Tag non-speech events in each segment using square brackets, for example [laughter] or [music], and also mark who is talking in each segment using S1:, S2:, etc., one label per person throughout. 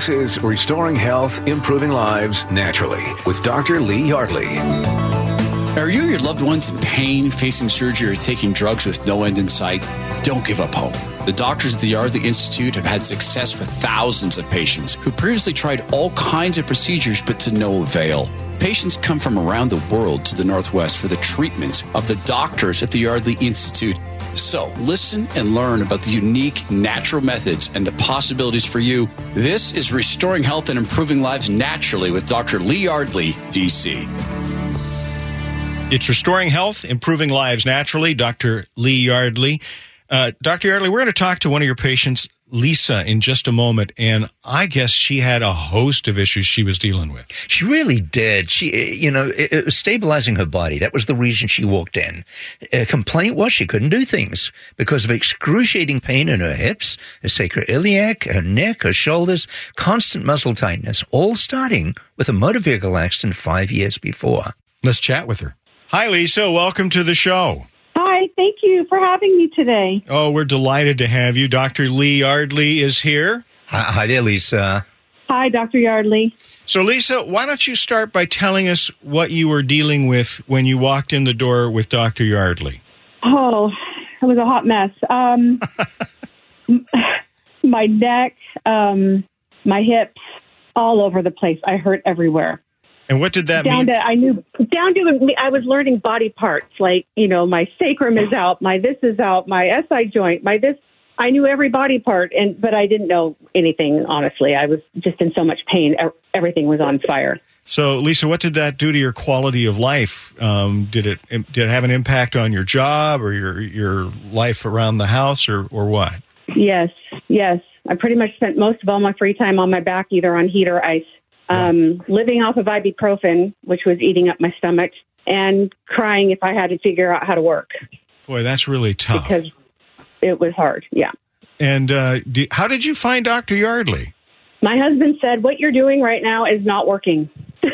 S1: This is Restoring Health, Improving Lives Naturally with Dr. Lee Yardley.
S2: Are you or your loved ones in pain, facing surgery, or taking drugs with no end in sight? Don't give up hope. The doctors at the Yardley Institute have had success with thousands of patients who previously tried all kinds of procedures but to no avail. Patients come from around the world to the Northwest for the treatments of the doctors at the Yardley Institute. So listen and learn about the unique natural methods and the possibilities for you. This is Restoring Health and Improving Lives Naturally with Dr. Lee Yardley, DC.
S3: It's Restoring Health, Improving Lives Naturally. Dr. Lee Yardley. Uh, Dr. Yardley, we're going to talk to one of your patients, Lisa, in just a moment. And I guess she had a host of issues she was dealing with.
S4: She really did. She, you know, it, it was stabilizing her body. That was the reason she walked in. A complaint was she couldn't do things because of excruciating pain in her hips, her sacroiliac, her neck, her shoulders, constant muscle tightness, all starting with a motor vehicle accident five years before.
S3: Let's chat with her. Hi, Lisa. Welcome to the show.
S5: Hi, thank you for having me today.
S3: Oh, we're delighted to have you. Dr. Lee Yardley is here.
S4: Hi, hi there, Lisa.
S5: Hi, Dr. Yardley.
S3: So, Lisa, why don't you start by telling us what you were dealing with when you walked in the door with Dr. Yardley?
S5: Oh, it was a hot mess. Um, [laughs] my neck, um, my hips, all over the place. I hurt everywhere.
S3: And what did that
S5: down
S3: mean?
S5: to I knew down to I was learning body parts like you know my sacrum is out, my this is out, my SI joint, my this. I knew every body part, and but I didn't know anything. Honestly, I was just in so much pain. Everything was on fire.
S3: So, Lisa, what did that do to your quality of life? Um, did it did it have an impact on your job or your your life around the house or or what?
S5: Yes, yes. I pretty much spent most of all my free time on my back, either on heat or ice, um, living off of ibuprofen, which was eating up my stomach, and crying if I had to figure out how to work
S3: Boy, that's really tough.
S5: because it was hard. Yeah.
S3: and uh, do, how did you find Dr. Yardley?
S5: My husband said, "What you're doing right now is not working. [laughs]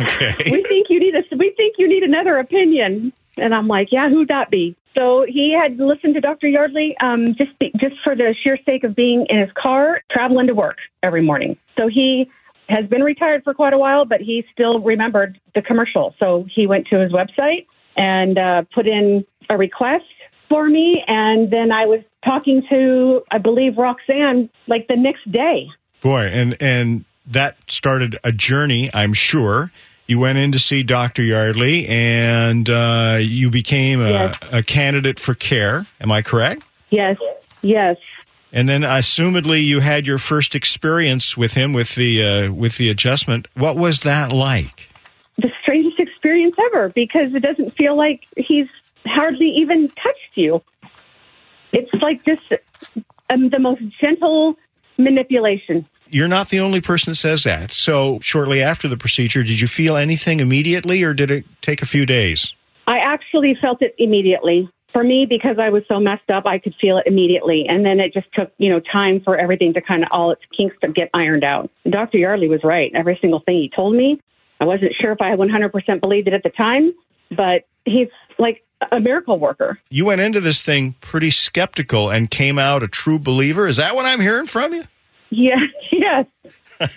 S3: Okay.
S5: we think you need a we think you need another opinion." And I'm like, "Yeah, who'd that be?" So he had listened to Dr. Yardley um, just be, just for the sheer sake of being in his car, traveling to work every morning. So he has been retired for quite a while, but he still remembered the commercial. So he went to his website and uh, put in a request for me, and then I was talking to, I believe, Roxanne like the next day.
S3: Boy, and and that started a journey, I'm sure. You went in to see Dr. Yardley, and uh, you became a,
S5: Yes.
S3: a candidate for care. Am I correct?
S5: Yes, yes.
S3: And then, assumedly, you had your first experience with him with the uh, with the adjustment. What was that like?
S5: the strangest experience ever because it doesn't feel like he's hardly even touched you. It's like just um, the most gentle manipulation.
S3: You're not the only person that says that. So, shortly after the procedure, did you feel anything immediately, or did it take a few days?
S5: I actually felt it immediately. For me, because I was so messed up, I could feel it immediately. And then it just took, you know, time for everything to kind of all its kinks to get ironed out. Dr. Yardley was right. Every single thing he told me, I wasn't sure if I 100% believed it at the time, but he's like a miracle worker.
S3: You went into this thing pretty skeptical and came out a true believer. Is that what I'm hearing from you?
S5: Yeah, [laughs] yes. [laughs]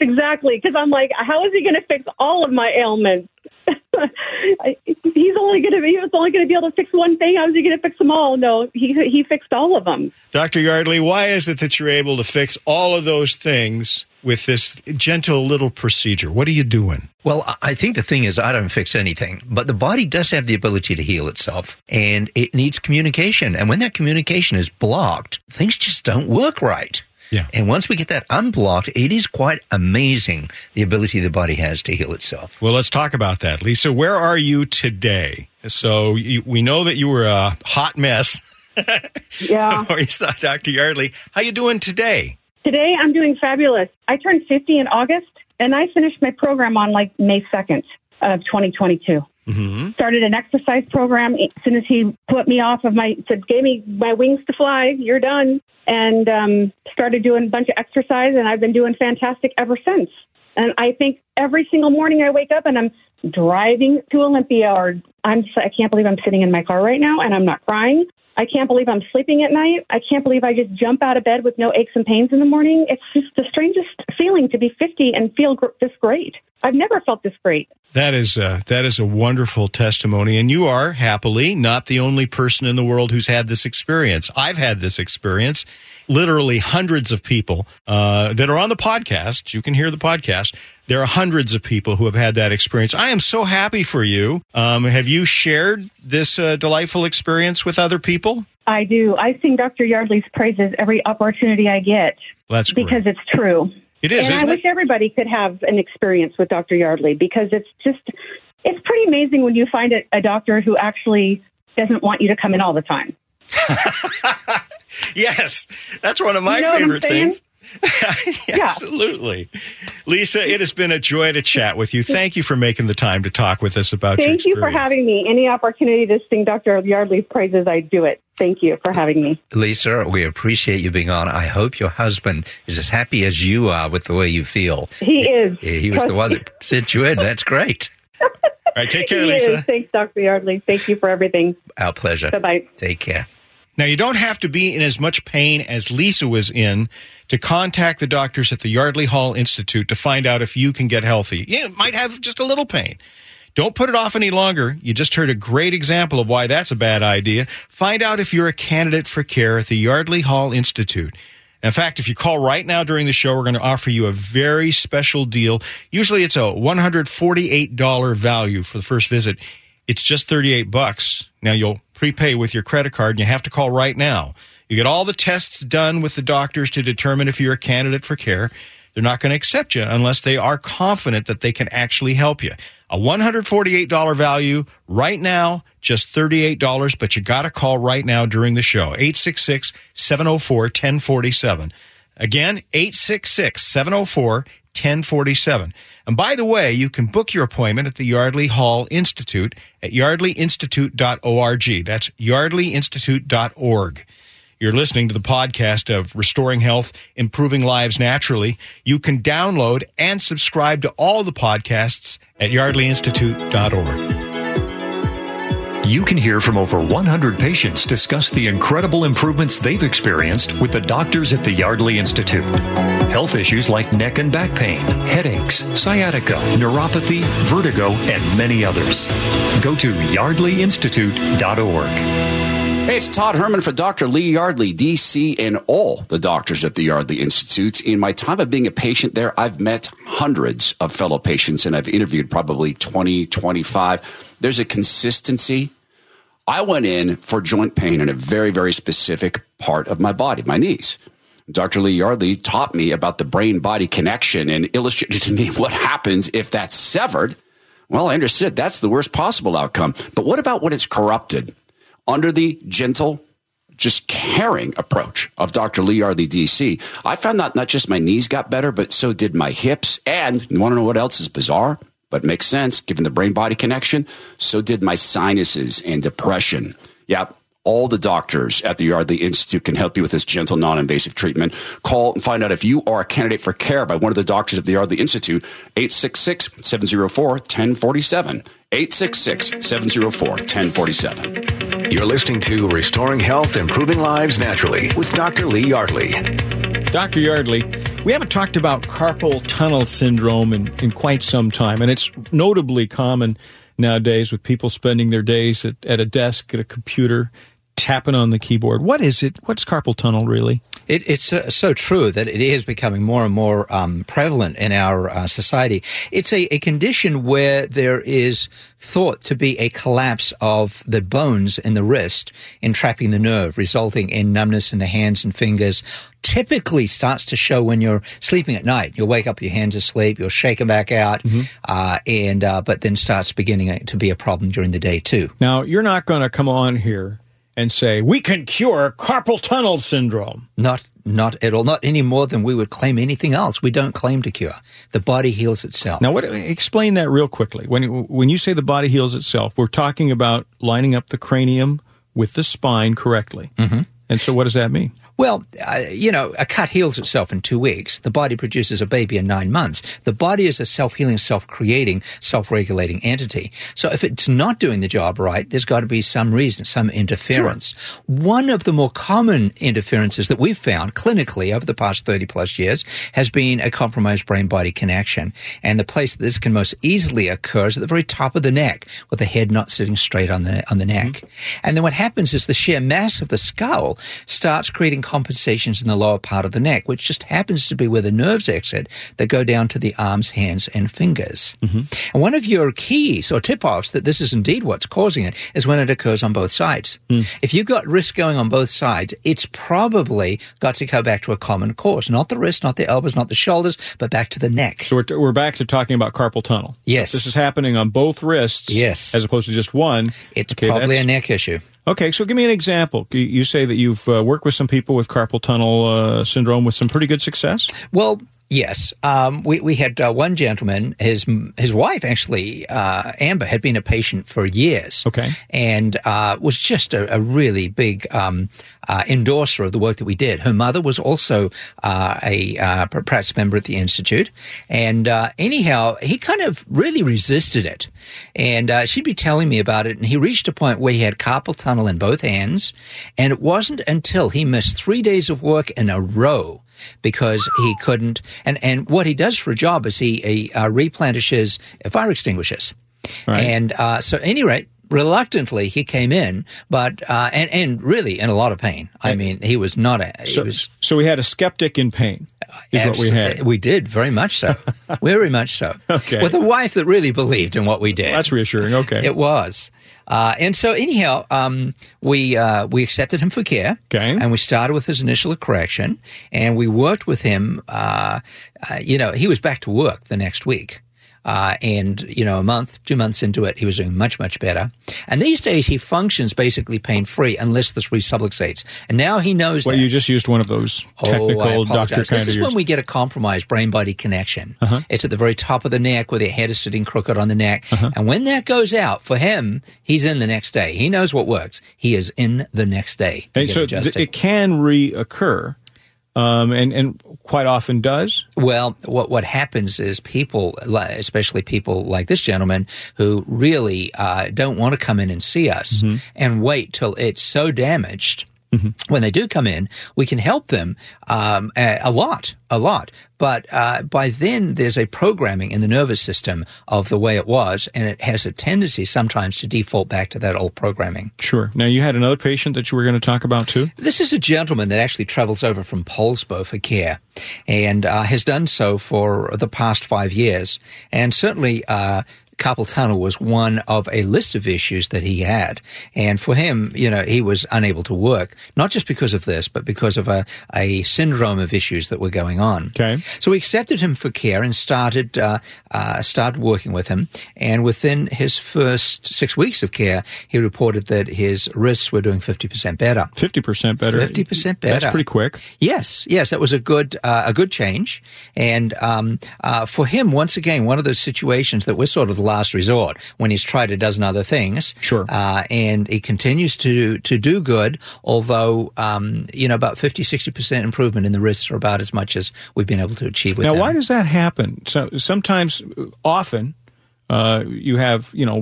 S5: exactly. Because I'm like, how is he going to fix all of my ailments? [laughs] [laughs] I- He's only going to be. He was only going to be able to fix one thing. How is he going to fix them all? No, he he fixed all of them.
S3: Dr. Yardley, why is it that you're able to fix all of those things with this gentle little procedure? What are you doing?
S4: Well, I- I think the thing is, I don't fix anything, but the body does have the ability to heal itself, and it needs communication. And when that communication is blocked, things just don't work right.
S3: Yeah.
S4: And once we get that unblocked, it is quite amazing the ability the body has to heal itself.
S3: Well, let's talk about that. Lisa, where are you today? So you, we know that you were a hot mess
S5: Yeah. [laughs]
S3: before you saw Dr. Yardley. How you doing today?
S5: Today I'm doing fabulous. I turned 50 in August, and I finished my program on like May 2nd of 2022.
S3: Mm-hmm.
S5: Started an exercise program as soon as he put me off of my said gave me my wings to fly. You're done, and um, started doing a bunch of exercise, and I've been doing fantastic ever since. And I think every single morning I wake up and I'm driving to Olympia, or I'm I can't believe I'm sitting in my car right now and I'm not crying. I can't believe I'm sleeping at night. I can't believe I just jump out of bed with no aches and pains in the morning. It's just the strangest feeling to be 50 and feel gr- this great. I've never felt this great.
S3: That is uh, that is a wonderful testimony, and you are happily not the only person in the world who's had this experience. I've had this experience. Literally hundreds of people uh, that are on the podcast. You can hear the podcast. There are hundreds of people who have had that experience. I am so happy for you. Um, have you shared this uh, delightful experience with other people?
S5: I do. I sing Dr. Yardley's praises every opportunity I get.
S3: Well, that's
S5: because it's true.
S3: It is.
S5: and I
S3: isn't
S5: wish
S3: it?
S5: everybody could have an experience with Dr. Yardley because it's just, it's pretty amazing when you find a, a doctor who actually doesn't want you to come in all the time. [laughs]
S3: Yes, that's one of my
S5: You know
S3: favorite
S5: saying? [laughs]
S3: things. Absolutely. Lisa, it has been a joy to chat with you. Thank you for making the time to talk with us about your
S5: Thank you for having me. Any opportunity to sing Dr. Yardley's praises, I do it. Thank you for having me.
S4: Lisa, we appreciate you being on. I hope your husband is as happy as you are with the way you feel.
S5: He is.
S4: Yeah, he was the one that [laughs] sent you in. That's great.
S3: All right, take care,
S5: He
S3: Lisa.
S5: is. Thanks, Dr. Yardley. Thank you for everything.
S4: Our pleasure.
S5: Bye bye.
S4: Take care.
S3: Now, you don't have to be in as much pain as Lisa was in to contact the doctors at the Yardley Hall Institute to find out if you can get healthy. You might have just a little pain. Don't put it off any longer. You just heard a great example of why that's a bad idea. Find out if you're a candidate for care at the Yardley Hall Institute. In fact, if you call right now during the show, we're going to offer you a very special deal. Usually it's a $148 value for the first visit. It's just 38 bucks. Now you'll prepay with your credit card and you have to call right now. You get all the tests done with the doctors to determine if you're a candidate for care. They're not going to accept you unless they are confident that they can actually help you. A $148 value right now, just $38, but you got to call right now during the show. 866 704 1047. Again, 866 704 1047. And by the way, you can book your appointment at the Yardley Hall Institute at yardleyinstitute.org. That's yardleyinstitute.org. You're listening to the podcast of Restoring Health, Improving Lives Naturally. You can download and subscribe to all the podcasts at yardleyinstitute.org.
S6: You can hear from over 100 patients discuss the incredible improvements they've experienced with the doctors at the Yardley Institute. Health issues like neck and back pain, headaches, sciatica, neuropathy, vertigo, and many others. Go to yardleyinstitute.org.
S2: Hey, it's Todd Herman for Dr. Lee Yardley, DC, and all the doctors at the Yardley Institute. In my time of being a patient there, I've met hundreds of fellow patients and I've interviewed probably 20, 25. There's a consistency. I went in for joint pain in a very, very specific part of my body, my knees. Dr. Lee Yardley taught me about the brain body connection and illustrated [laughs] to me what happens if that's severed. Well, I understood that's the worst possible outcome. But what about when it's corrupted? Under the gentle, just caring approach of Dr. Lee Yardley, DC, I found that not just my knees got better, but so did my hips. And you want to know what else is bizarre, but makes sense given the brain body connection? So did my sinuses and depression. Yep. All the doctors at the Yardley Institute can help you with this gentle, non invasive treatment. Call and find out if you are a candidate for care by one of the doctors at the Yardley Institute, 866 704 1047. 866 704 1047.
S1: You're listening to Restoring Health, Improving Lives Naturally with Dr. Lee Yardley.
S3: Dr. Yardley, we haven't talked about carpal tunnel syndrome in, in quite some time, and it's notably common nowadays with people spending their days at, at a desk, at a computer, tapping on the keyboard. What is it? What's carpal tunnel really?
S4: It, it's uh, so true that it is becoming more and more um, prevalent in our uh, society. It's a, a condition where there is thought to be a collapse of the bones in the wrist, entrapping the nerve, resulting in numbness in the hands and fingers. Typically starts to show when you're sleeping at night. You'll wake up, your hands asleep, you'll shake them back out, uh, and uh, but then starts beginning to be a problem during the day too.
S3: Now, you're not going to come on here and say, we can cure carpal tunnel syndrome.
S4: Not not at all. Not any more than we would claim anything else. We don't claim to cure. The body heals itself.
S3: Now, what, explain that real quickly. When, when you say the body heals itself, we're talking about lining up the cranium with the spine correctly. Mm-hmm. And so, what does that mean?
S4: Well, uh, you know, a cut heals itself in two weeks. The body produces a baby in nine months. The body is a self-healing, self-creating, self-regulating entity. So if it's not doing the job right, there's got to be some reason, some interference. One of the more common interferences that we've found clinically over the past 30 plus years has been a compromised brain-body connection. And the place that this can most easily occur is at the very top of the neck, with the head not sitting straight on the on the neck. And then what happens is the sheer mass of the skull starts creating compensations in the lower part of the neck, which just happens to be where the nerves exit that go down to the arms, hands, and fingers. Mm-hmm. And one of your keys or tip offs that this is indeed what's causing it is when it occurs on both sides. Mm. If you've got risk going on both sides, it's probably got to go back to a common cause, not the wrist, not the elbows, not the shoulders, but back to the neck.
S3: So we're, we're back to talking about carpal tunnel.
S4: Yes.
S3: So this is happening on both wrists.
S4: Yes.
S3: As opposed to just one.
S4: It's
S3: Okay,
S4: probably a neck issue.
S3: Okay, so give me an example. You- say that you've uh, worked with some people with carpal tunnel uh, syndrome with some pretty good success.
S4: Well, yes. Um, we we had uh, one gentleman. His his wife actually, uh, Amber, had been a patient for years.
S3: Okay.
S4: and uh, was just a, a really big um, uh, endorser of the work that we did. Her mother was also uh, a uh, practice member at the institute, and uh, anyhow, he kind of really resisted it. And uh, she'd be telling me about it, and he reached a point where he had carpal tunnel in both hands, and it wasn't until he missed three days of work in a row because he couldn't. And and what he does for a job is he, he uh, replenishes fire extinguishers.
S3: Right.
S4: And uh, so, at any rate, reluctantly he came in, but uh, and and really in a lot of pain. I mean, he was not a.
S3: So,
S4: was
S3: so we had a skeptic in pain, is what we had.
S4: We did very much so, [laughs] very much so.
S3: Okay.
S4: with a wife that really believed in what we did.
S3: That's reassuring. Okay.
S4: It was. Uh, and so, anyhow, um, we uh, we accepted him for care,
S3: Okay.
S4: and we started with his initial correction, and we worked with him. Uh, uh, you know, he was back to work the next week, uh, and you know, a month, two months into it, he was doing much much better. And these days, he functions basically pain free unless this resubluxates. And now he knows
S3: well,
S4: that.
S3: you just used one of those technical
S4: oh,
S3: doctor kind
S4: This is
S3: years.
S4: when we get a compromised brain body connection.
S3: Uh-huh.
S4: It's at the very top of the neck where the head is sitting crooked on the neck. And when that goes out, for him, he's in the next day. He knows what works. He is in the next day.
S3: and so th- it can reoccur, um, and and quite often does.
S4: Well, what what happens is people, especially people like this gentleman, who really uh, don't want to come in and see us
S3: Mm-hmm.
S4: and wait till it's so damaged. When they do come in, we can help them um, a, a lot, a lot. But uh, by then, there's a programming in the nervous system of the way it was, and it has a tendency sometimes to default back to that old programming.
S3: Sure. Now you had another patient that you were going to talk about too.
S4: This is a gentleman that actually travels over from Poulsbo for care and uh, has done so for the past five years. And certainly, uh, carpal tunnel was one of a list of issues that he had. And for him, you know, he was unable to work, not just because of this, but because of a, a syndrome of issues that were going on.
S3: Okay.
S4: So we accepted him for care and started uh, uh, started working with him. And within his first six weeks of care, he reported that his wrists were doing fifty percent better.
S3: Fifty percent better.
S4: 50% better.
S3: That's pretty quick.
S4: Yes, yes, that was a good uh, a good change. And um, uh, for him, once again, one of those situations that we're sort of the last resort when he's tried a dozen other things.
S3: Sure.
S4: Uh, and he continues to to do good, although um, you know about 50 60 percent improvement in the wrists are about as much as we've been able to achieve with
S3: Now, why does that happen? So sometimes, uh, often, uh, you have you know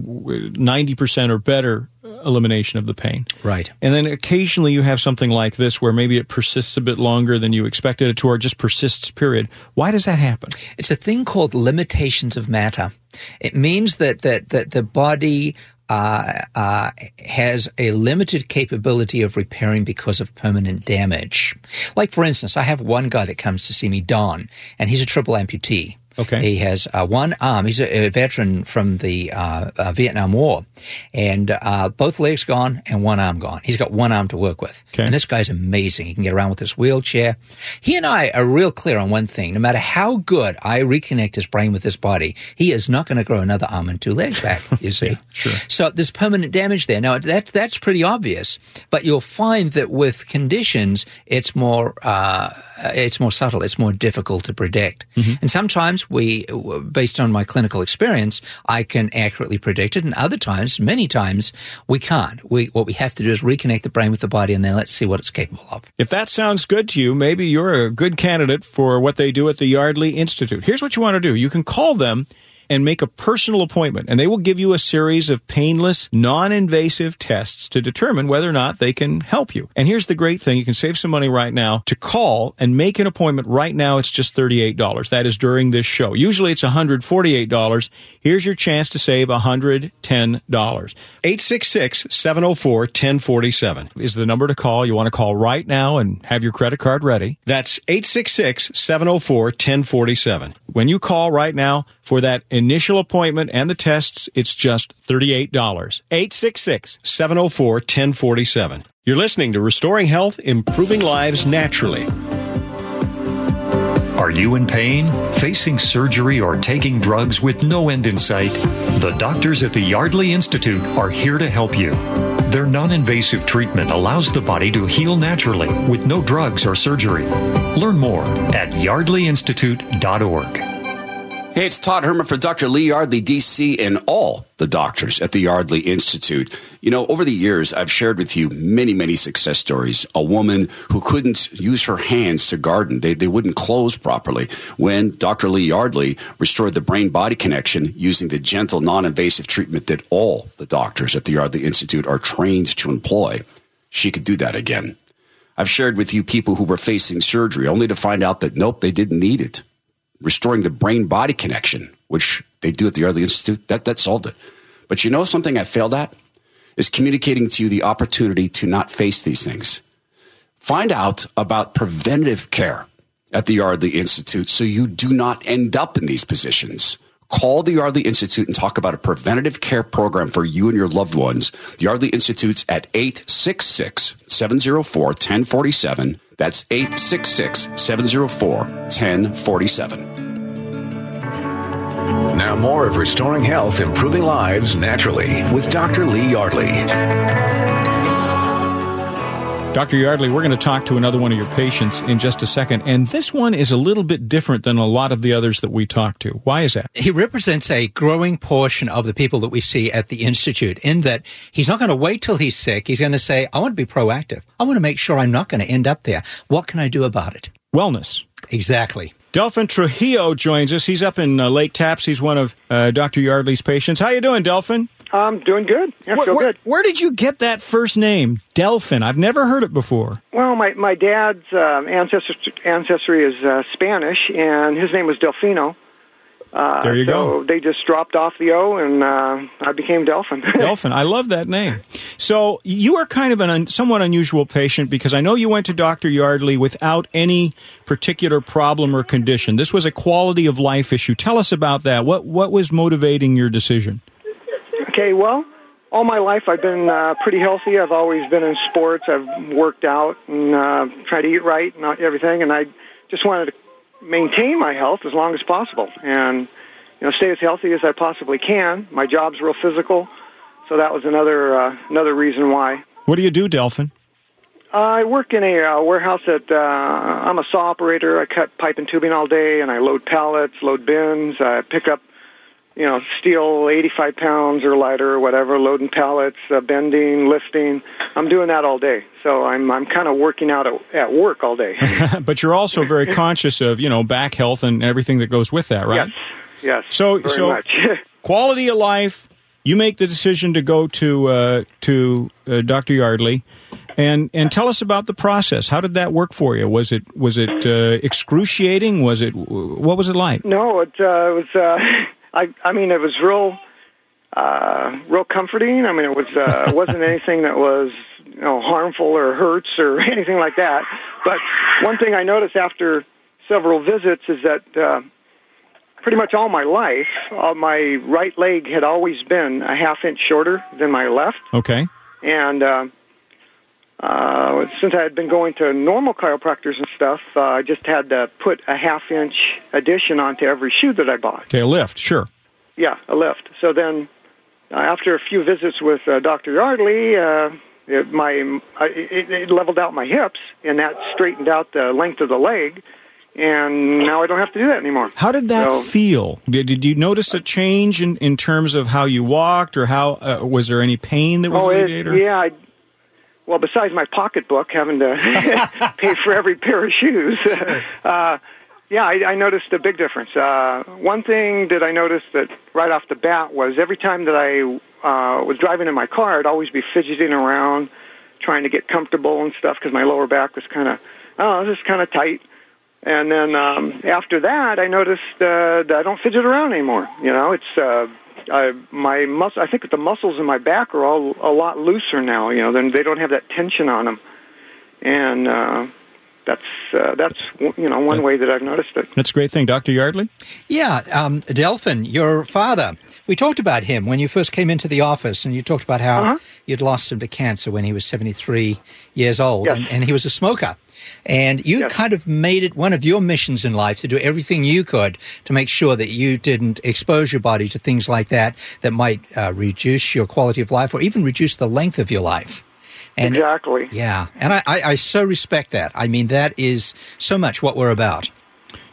S3: ninety percent or better elimination of the pain,
S4: Right.
S3: And then occasionally you have something like this where maybe it persists a bit longer than you expected it to, or just persists. Period. Why does that happen?
S4: It's a thing called limitations of matter. It means that that that the body uh, uh, has a limited capability of repairing because of permanent damage. Like for instance, I have one guy that comes to see me, Don, and he's a triple amputee.
S3: Okay.
S4: He has uh, one arm. He's a, a veteran from the uh, uh, Vietnam War, and uh, both legs gone and one arm gone. He's got one arm to work with.
S3: Okay.
S4: And this guy's amazing. He can get around with his wheelchair. He and I are real clear on one thing. No matter how good I reconnect his brain with his body, he is not going to grow another arm and two legs back. [laughs] You see.
S3: sure.
S4: So there's permanent damage there. Now that that's pretty obvious, but you'll find that with conditions, it's more uh, it's more subtle. It's more difficult to predict. And sometimes we, based on my clinical experience, I can accurately predict it, and other times, many times, we can't. We, what we have to do is reconnect the brain with the body, and then let's see what it's capable of.
S3: If that sounds good to you, maybe you're a good candidate for what they do at the Yardley Institute. Here's what you want to do. You can call them and make a personal appointment. And they will give you a series of painless, non-invasive tests to determine whether or not they can help you. And here's the great thing. You can save some money right now to call and make an appointment right now. It's just $38. That is during this show. Usually it's $148. Here's your chance to save $110. 866-704-1047 is the number to call. You want to call right now and have your credit card ready. That's 866-704-1047. When you call right now for that initial appointment and the tests, it's just $38. 866-704-1047. You're listening to Restoring Health, Improving Lives Naturally.
S6: Are you in pain, facing surgery, or taking drugs with no end in sight? The doctors at the Yardley Institute are here to help you. Their non invasive treatment allows the body to heal naturally with no drugs or surgery. Learn more at yardleyinstitute.org.
S2: Hey, it's Todd Herman for Dr. Lee Yardley, DC, and all the doctors at the Yardley Institute. You know, over the years, I've shared with you many, many success stories. A woman who couldn't use her hands to garden, they, they wouldn't close properly. When Dr. Lee Yardley restored the brain body connection using the gentle, non invasive treatment that all the doctors at the Yardley Institute are trained to employ, she could do that again. I've shared with you people who were facing surgery only to find out that nope, they didn't need it restoring the brain body connection, which they do at the Yardley Institute, that, that solved it. But you know something I failed at? Is communicating to you the opportunity to not face these things. Find out about preventative care at the Yardley Institute so you do not end up in these positions. Call the Yardley Institute and talk about a preventative care program for you and your loved ones. The Yardley Institute's at 866 704 1047. That's 866 704 1047.
S1: Now, more of Restoring Health, Improving Lives Naturally with Dr. Lee Yardley.
S3: Dr. Yardley, we're going to talk to another one of your patients in just a second. And this one is a little bit different than a lot of the others that we talk to. Why is that?
S4: He represents a growing portion of the people that we see at the Institute in that he's not going to wait till he's sick. He's going to say, I want to be proactive. I want to make sure I'm not going to end up there. What can I do about it?
S3: Wellness.
S4: Exactly.
S3: Delphin Trujillo joins us. He's up in uh, Lake Tapps. He's one of uh, Dr. Yardley's patients. How you doing, Delphin?
S7: I'm doing good. I
S3: where,
S7: good.
S3: Where did you get that first name, Delphin? I've never heard it before.
S7: Well, my my dad's uh, ancestry ancestry is uh, Spanish, and his name was Delfino. Uh,
S3: there you
S7: so
S3: go.
S7: They just dropped off the O, and uh, I became Delphin. [laughs]
S3: Delphin. I love that name. So you are kind of an un, somewhat unusual patient because I know you went to Dr. Yardley without any particular problem or condition. This was a quality of life issue. Tell us about that. What what was motivating your decision?
S7: Okay, well, all my life I've been uh, pretty healthy. I've always been in sports. I've worked out and uh, tried to eat right and everything, and I just wanted to maintain my health as long as possible and you know stay as healthy as I possibly can. My job's real physical, so that was another uh, another reason why.
S3: What do you do, Delphin?
S7: I work in a uh, warehouse that uh, I'm a saw operator. I cut pipe and tubing all day, and I load pallets, load bins. I pick up you know, steel 85 pounds or lighter or whatever, loading pallets, uh, bending, lifting. I'm doing that all day. So I'm I'm kind of working out at, at work all day. [laughs] [laughs]
S3: but you're also very conscious of, you know, back health and everything that goes with that, right?
S7: Yes. Yes.
S3: So so
S7: much. [laughs]
S3: quality of life, you make the decision to go to uh, to uh, Dr. Yardley. And and tell us about the process. How did that work for you? Was it was it uh, excruciating? Was it what was it like?
S7: no, it uh, was. I I mean, it was real, uh, real comforting. I mean, it was uh, it wasn't [laughs] anything that was you know harmful or hurts or [laughs] anything like that. But one thing I noticed after several visits is that uh, pretty much all my life, uh, my right leg had always been a half inch shorter than my left,
S3: Okay.
S7: and uh, uh, since I had been going to normal chiropractors and stuff, uh, I just had to put a half inch addition onto every shoe that I bought.
S3: Okay, a lift, sure.
S7: Yeah, a lift. So then, uh, after a few visits with uh, Dr. Yardley, uh, it, my uh, it, it leveled out my hips, and that straightened out the length of the leg. and now I don't have to do that anymore.
S3: How did that
S7: So-
S3: feel? Did, did you notice a change in, in terms of how you walked, or how uh, was there any pain that was
S7: Oh, it,
S3: alleviated? or-
S7: yeah. I, well, besides my pocketbook having to [laughs] pay for every pair of shoes, [laughs] uh, yeah, I, I noticed a big difference. Uh, one thing that I noticed that right off the bat was every time that I uh, was driving in my car, I'd always be fidgeting around, trying to get comfortable and stuff because my lower back was kind of, oh, this is kind of tight. And then um, after that, I noticed uh, that I don't fidget around anymore. You know, it's uh, I, my muscle. I think that the muscles in my back are all a lot looser now. You know, then they don't have that tension on them, and uh, that's uh, that's you know one way that I've noticed it.
S3: That's a great thing, Doctor Yardley.
S4: Yeah, um, Delphin, your father. We talked about him when you first came into the office, and you talked about how
S7: Uh-huh.
S4: you'd lost him to cancer when he was 73 years old,
S7: Yes.
S4: and, and he was a smoker. And you kind of made it one of your missions in life to do everything you could to make sure that you didn't expose your body to things like that that might uh, reduce your quality of life or even reduce the length of your life. And
S7: exactly.
S4: yeah, and I, I, I so respect that. I mean, that is so much what we're about.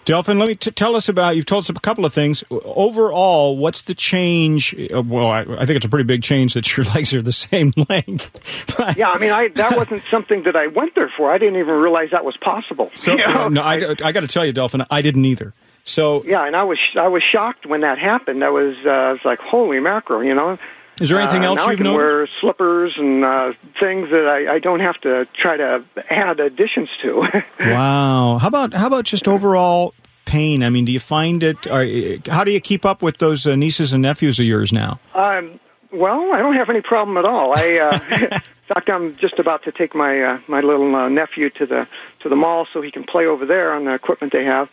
S3: Delphin, let me t- tell us about. You've told us a couple of things. Overall, what's the change? Uh, well, I, I think it's a pretty big change that your [laughs] legs are the same length. But- [laughs]
S7: Yeah, I mean, I that wasn't something that I went there for. I didn't even realize that was possible.
S3: So [laughs]
S7: You know?
S3: no, I, I got to tell you, Delphin, I didn't either. So,
S7: yeah, and I was I was shocked when that happened. I was uh, I was like, holy mackerel, you know.
S3: Is there anything
S7: Uh,
S3: else
S7: now I
S3: you've
S7: can
S3: noticed?
S7: wear slippers and uh, things that I, I don't have to try to add additions to. [laughs]
S3: Wow. How about how about just overall pain? I mean, do you find it? Are, how do you keep up with those uh, nieces and nephews of yours now?
S7: um, well, I don't have any problem at all. I, uh, [laughs] in fact, I'm just about to take my uh, my little uh, nephew to the to the mall so he can play over there on the equipment they have.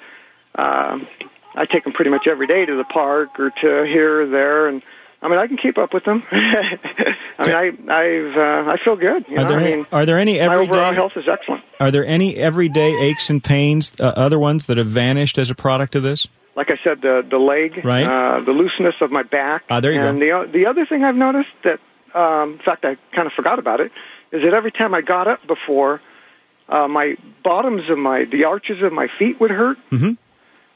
S7: Um, I take him pretty much every day to the park or to here or there, and I mean I can keep up with them. [laughs] I mean I I've uh, I feel good. You
S3: Are
S7: know?
S3: there
S7: I
S3: any-
S7: mean
S3: are there any
S7: my overall
S3: everyday
S7: health is excellent.
S3: are there any everyday aches and pains, uh, other ones that have vanished as a product of this?
S7: like I said, the the leg,
S3: Right.
S7: uh, the looseness of my back.
S3: Ah, there you
S7: and
S3: go.
S7: the the other thing I've noticed that, um, in fact, I kind of forgot about it, is that every time I got up before, uh, my bottoms of my the arches of my feet would hurt,
S3: Mhm.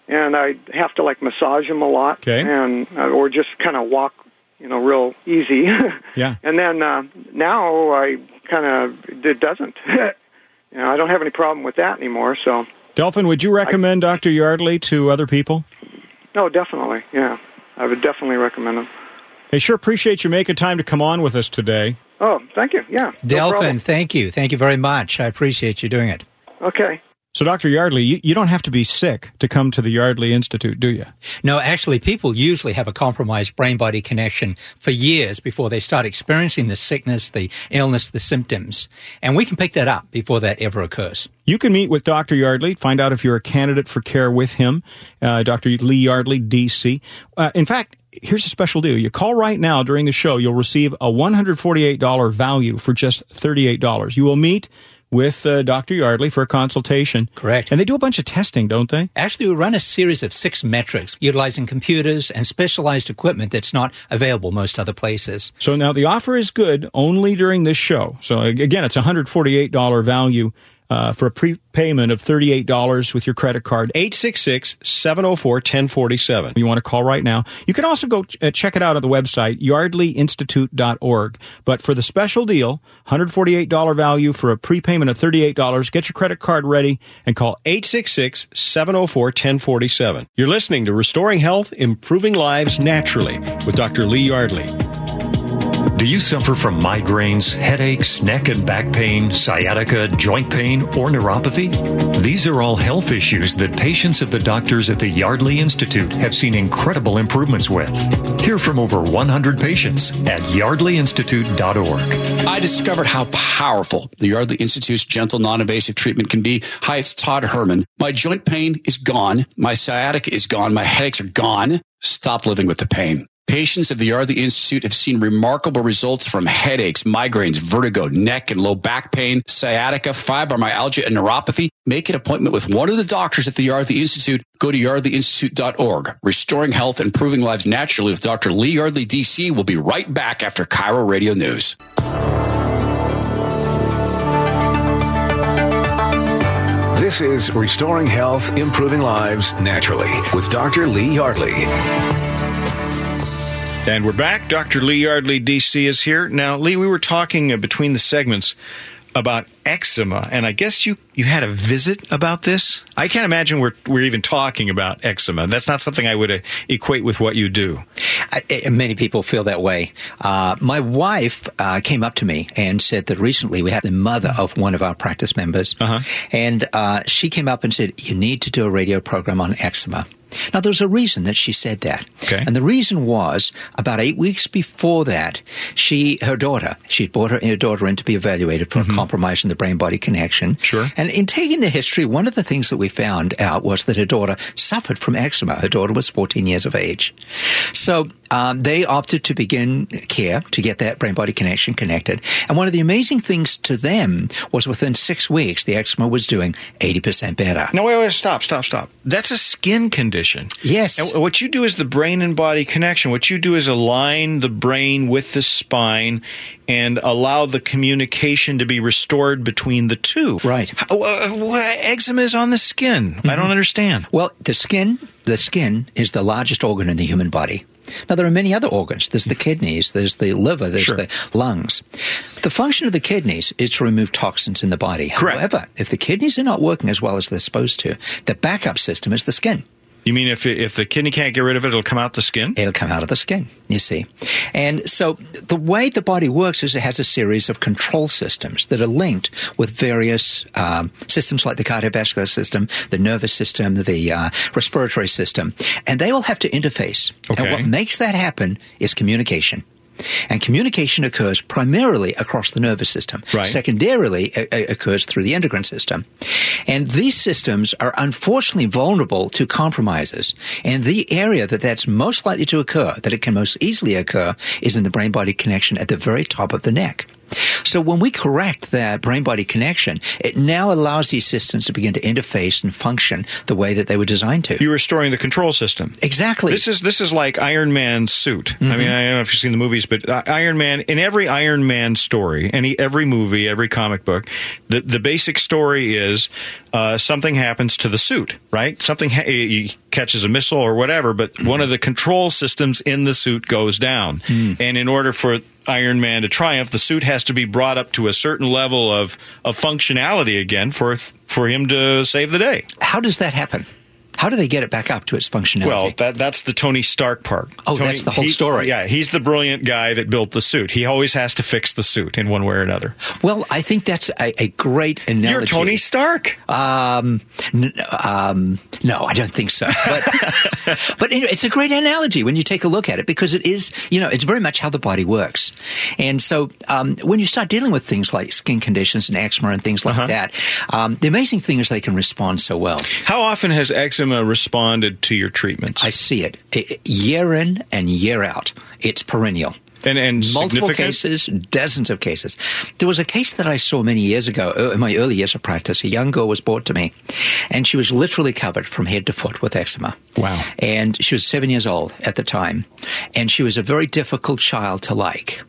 S7: and I have to like massage them a lot,
S3: Okay.
S7: and uh, or just kind of walk, you know, real easy. [laughs]
S3: Yeah.
S7: And then uh, now I kind of it doesn't. [laughs] you know, I don't have any problem with that anymore. So
S3: Delphin, would you recommend Dr. Yardley to other people?
S7: no, definitely, yeah, I would definitely recommend him.
S3: Hey, sure appreciate you making time to come on with us today.
S7: Oh, thank you. Yeah. no
S4: Delphin,
S7: problem.
S4: thank you. Thank you very much. I appreciate you doing it.
S7: Okay.
S3: So, Dr. Yardley, you, you don't have to be sick to come to the Yardley Institute, do you?
S4: No, actually, people usually have a compromised brain body connection for years before they start experiencing the sickness, the illness, the symptoms. And we can pick that up before that ever occurs.
S3: You can meet with Dr. Yardley, find out if you're a candidate for care with him, uh, Dr. Lee Yardley, DC. Uh, in fact, here's a special deal. You call right now during the show, you'll receive a $148 value for just $38. You will meet with uh, Dr. Yardley for a consultation.
S4: Correct.
S3: And they do a bunch of testing, don't they?
S4: Actually, we run a series of six metrics utilizing computers and specialized equipment that's not available most other places.
S3: So now the offer is good only during this show. So again, it's a $148 value uh, for a prepayment of $38 with your credit card. 866-704-1047. You want to call right now. You can also go ch- uh, check it out on the website, yardleyinstitute.org. But for the special deal, $148 value for a prepayment of $38, get your credit card ready and call 866-704-1047. You're listening to Restoring Health, Improving Lives Naturally with Dr. Lee Yardley.
S6: Do you suffer from migraines, headaches, neck and back pain, sciatica, joint pain, or neuropathy? These are all health issues that patients at the doctors at the Yardley Institute have seen incredible improvements with. Hear from over 100 patients at yardleyinstitute.org.
S2: I discovered how powerful the Yardley Institute's gentle, non-invasive treatment can be. Hi, it's Todd Herman. My joint pain is gone. My sciatica is gone. My headaches are gone. Stop living with the pain. Patients of the Yardley Institute have seen remarkable results from headaches, migraines, vertigo, neck and low back pain, sciatica, fibromyalgia, and neuropathy. Make an appointment with one of the doctors at the Yardley Institute. Go to yardleyinstitute.org. Restoring health, improving lives naturally with Dr. Lee Yardley, DC. We'll be right back after KIRO Radio News.
S1: This is Restoring Health, Improving Lives Naturally with Dr. Lee Yardley.
S3: And we're back. Dr. Lee Yardley, DC, is here. Now, Lee, we were talking uh, between the segments about eczema, and I guess you, you had a visit about this. I can't imagine we're we're even talking about eczema. That's not something I would uh, equate with what you do.
S4: I, many people feel that way. Uh, my wife uh, came up to me and said that recently we had the mother of one of our practice members,
S3: Uh-huh.
S4: and uh, she came up and said, "You need to do a radio program on eczema." Now, there's a reason that she said that.
S3: Okay.
S4: And the reason was about eight weeks before that, she, her daughter, she'd brought her, her daughter in to be evaluated for a compromise in the brain body connection.
S3: Sure.
S4: And in taking the history, one of the things that we found out was that her daughter suffered from eczema. Her daughter was 14 years of age. So um, they opted to begin care to get that brain body connection connected. And one of the amazing things to them was within six weeks, the eczema was doing 80% better.
S3: No, wait, wait, stop, stop, stop. That's a skin condition.
S4: Yes.
S3: And what you do is the brain and body connection. What you do is align the brain with the spine and allow the communication to be restored between the two.
S4: Right.
S3: How, uh, eczema is on the skin. I don't understand.
S4: Well, the skin, the skin is the largest organ in the human body. Now, there are many other organs. There's the kidneys, there's the liver, there's
S3: Sure.
S4: the lungs. The function of the kidneys is to remove toxins in the body.
S3: Correct.
S4: However, if the kidneys are not working as well as they're supposed to, the backup system is the skin.
S3: You mean if if the kidney can't get rid of it, it'll come out the skin?
S4: It'll come out of the skin, you see. And so the way the body works is it has a series of control systems that are linked with various um, systems like the cardiovascular system, the nervous system, the uh, respiratory system. And they all have to interface.
S3: Okay.
S4: And what makes that happen is communication. And communication occurs primarily across the nervous system.
S3: Right.
S4: Secondarily, it, it occurs through the endocrine system. And these systems are unfortunately vulnerable to compromises. And the area that that's most likely to occur, that it can most easily occur, is in the brain body connection at the very top of the neck. So when we correct that brain body connection, it now allows these systems to begin to interface and function the way that they were designed to.
S3: You're restoring the control system.
S4: exactly.
S3: This is this is like Iron Man's suit. I mean, I don't know if you've seen the movies, but uh, Iron Man in every Iron Man story, any every movie, every comic book, the the basic story is uh, something happens to the suit, right? Something ha- he catches a missile or whatever, but one of the control systems in the suit goes down, and in order for Iron Man to triumph, the suit has to be brought up to a certain level of, of functionality again for for him to save the day.
S4: How does that happen? How do they get it back up to its functionality?
S3: Well, that that's the Tony Stark part.
S4: Oh,
S3: Tony,
S4: that's the whole
S3: he-
S4: story.
S3: Yeah, he's the brilliant guy that built the suit. He always has to fix the suit in one way or another.
S4: Well, I think that's a, a great analogy.
S3: You're Tony Stark.
S4: Um, n- um, no, I don't think so. But, [laughs] but anyway, it's a great analogy when you take a look at it because it is, you know, it's very much how the body works. And so um, when you start dealing with things like skin conditions and eczema and things like
S3: Uh-huh.
S4: that, um, the amazing thing is they can respond so well.
S3: How often has eczema responded to your treatments?
S4: I see it I- year in and year out. It's perennial.
S3: and and
S4: multiple cases, dozens of cases. There was a case that I saw many years ago, uh, in my early years of practice. A young girl was brought to me, and she was literally covered from head to foot with eczema.
S3: Wow.
S4: And she was seven years old at the time, and she was a very difficult child to like.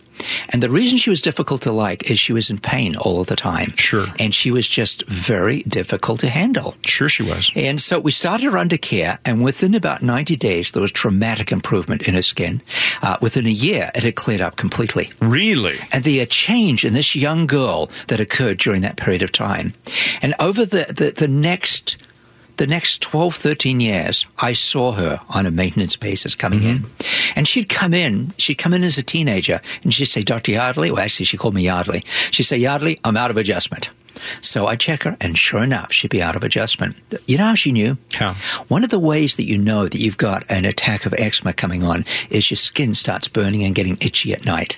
S4: And the reason she was difficult to like is she was in pain all of the time.
S3: Sure.
S4: And she was just very difficult to handle.
S3: Sure, she was.
S4: And so we started her under care, and within about 90 days, there was dramatic improvement in her skin. Uh, within a year, it had cleared up completely.
S3: Really?
S4: And the uh, change in this young girl that occurred during that period of time. And over the, the, the next the next 12, 13 years, I saw her on a maintenance basis coming in. Mm-hmm. And she'd come in, she'd come in as a teenager, and she'd say, Dr. Yardley, well, actually, she called me Yardley. She'd say, Yardley, I'm out of adjustment. So I check her, and sure enough, she'd be out of adjustment. You know how she knew?
S3: How?
S4: One of the ways that you know that you've got an attack of eczema coming on is your skin starts burning and getting itchy at night.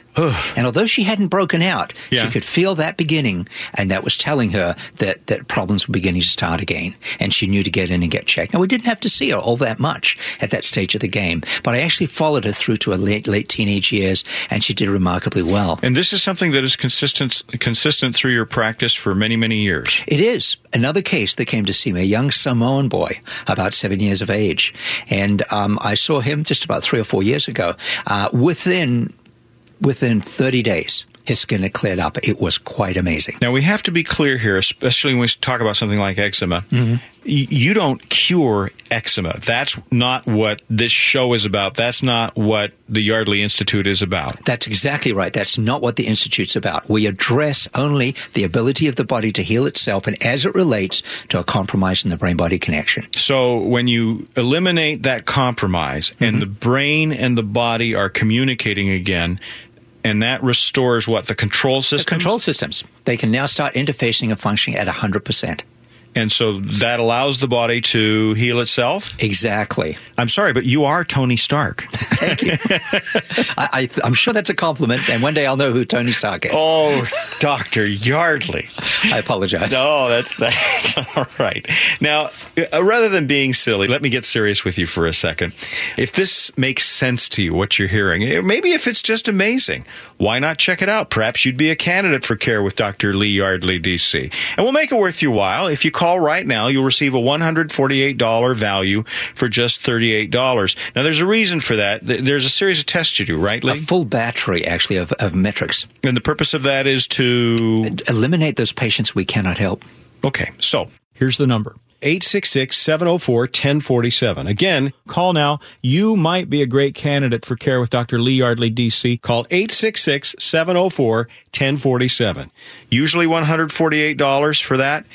S4: and although she hadn't broken out,
S3: Yeah.
S4: she could feel that beginning, and that was telling her that, that problems were beginning to start again. And she knew to get in and get checked. Now, we didn't have to see her all that much at that stage of the game, but I actually followed her through to her late, late teenage years, and she did remarkably well.
S3: And this is something that is consistent consistent through your practice for many many many years.
S4: It is another case that came to see me, a young Samoan boy, about seven years of age, and um, I saw him just about three or four years ago. Uh, within within 30 days, His skin had cleared up. It was quite amazing.
S3: Now we have to be clear here, especially when we talk about something like eczema.
S4: Mm-hmm.
S3: You don't cure eczema. That's not what this show is about. That's not what the Yardley Institute is about.
S4: That's exactly right. That's not what the Institute's about. We address only the ability of the body to heal itself and as it relates to a compromise in the brain body connection.
S3: So when you eliminate that compromise
S4: Mm-hmm.
S3: and the brain and the body are communicating again, and that restores what the control
S4: The
S3: system.
S4: control systems, they can now start interfacing and functioning at 100%.
S3: And so that allows the body to heal itself.
S4: Exactly.
S3: I'm sorry, but you are Tony Stark.
S4: Thank you. [laughs] I, I, I'm sure that's a compliment, and one day I'll know who Tony Stark is.
S3: oh, Doctor Yardley.
S4: I apologize.
S3: No, that's that's [laughs] all right. Now, uh, rather than being silly, let me get serious with you for a second. If this makes sense to you, what you're hearing, maybe if it's just amazing, why not check it out? Perhaps you'd be a candidate for care with Dr. Lee Yardley, DC. And we'll make it worth your while. If you call right now, you'll receive a $148 value for just $38. Now, there's a reason for that. There's a series of tests you do, right,
S4: A full battery, actually, of, of metrics.
S3: And the purpose of that is to
S4: Eliminate those patients we cannot help.
S3: Okay, so here's the number. 866-704-1047. Again, call now. You might be a great candidate for care with Dr. Lee Yardley, DC. Call 866-704-1047. Usually $148 for that.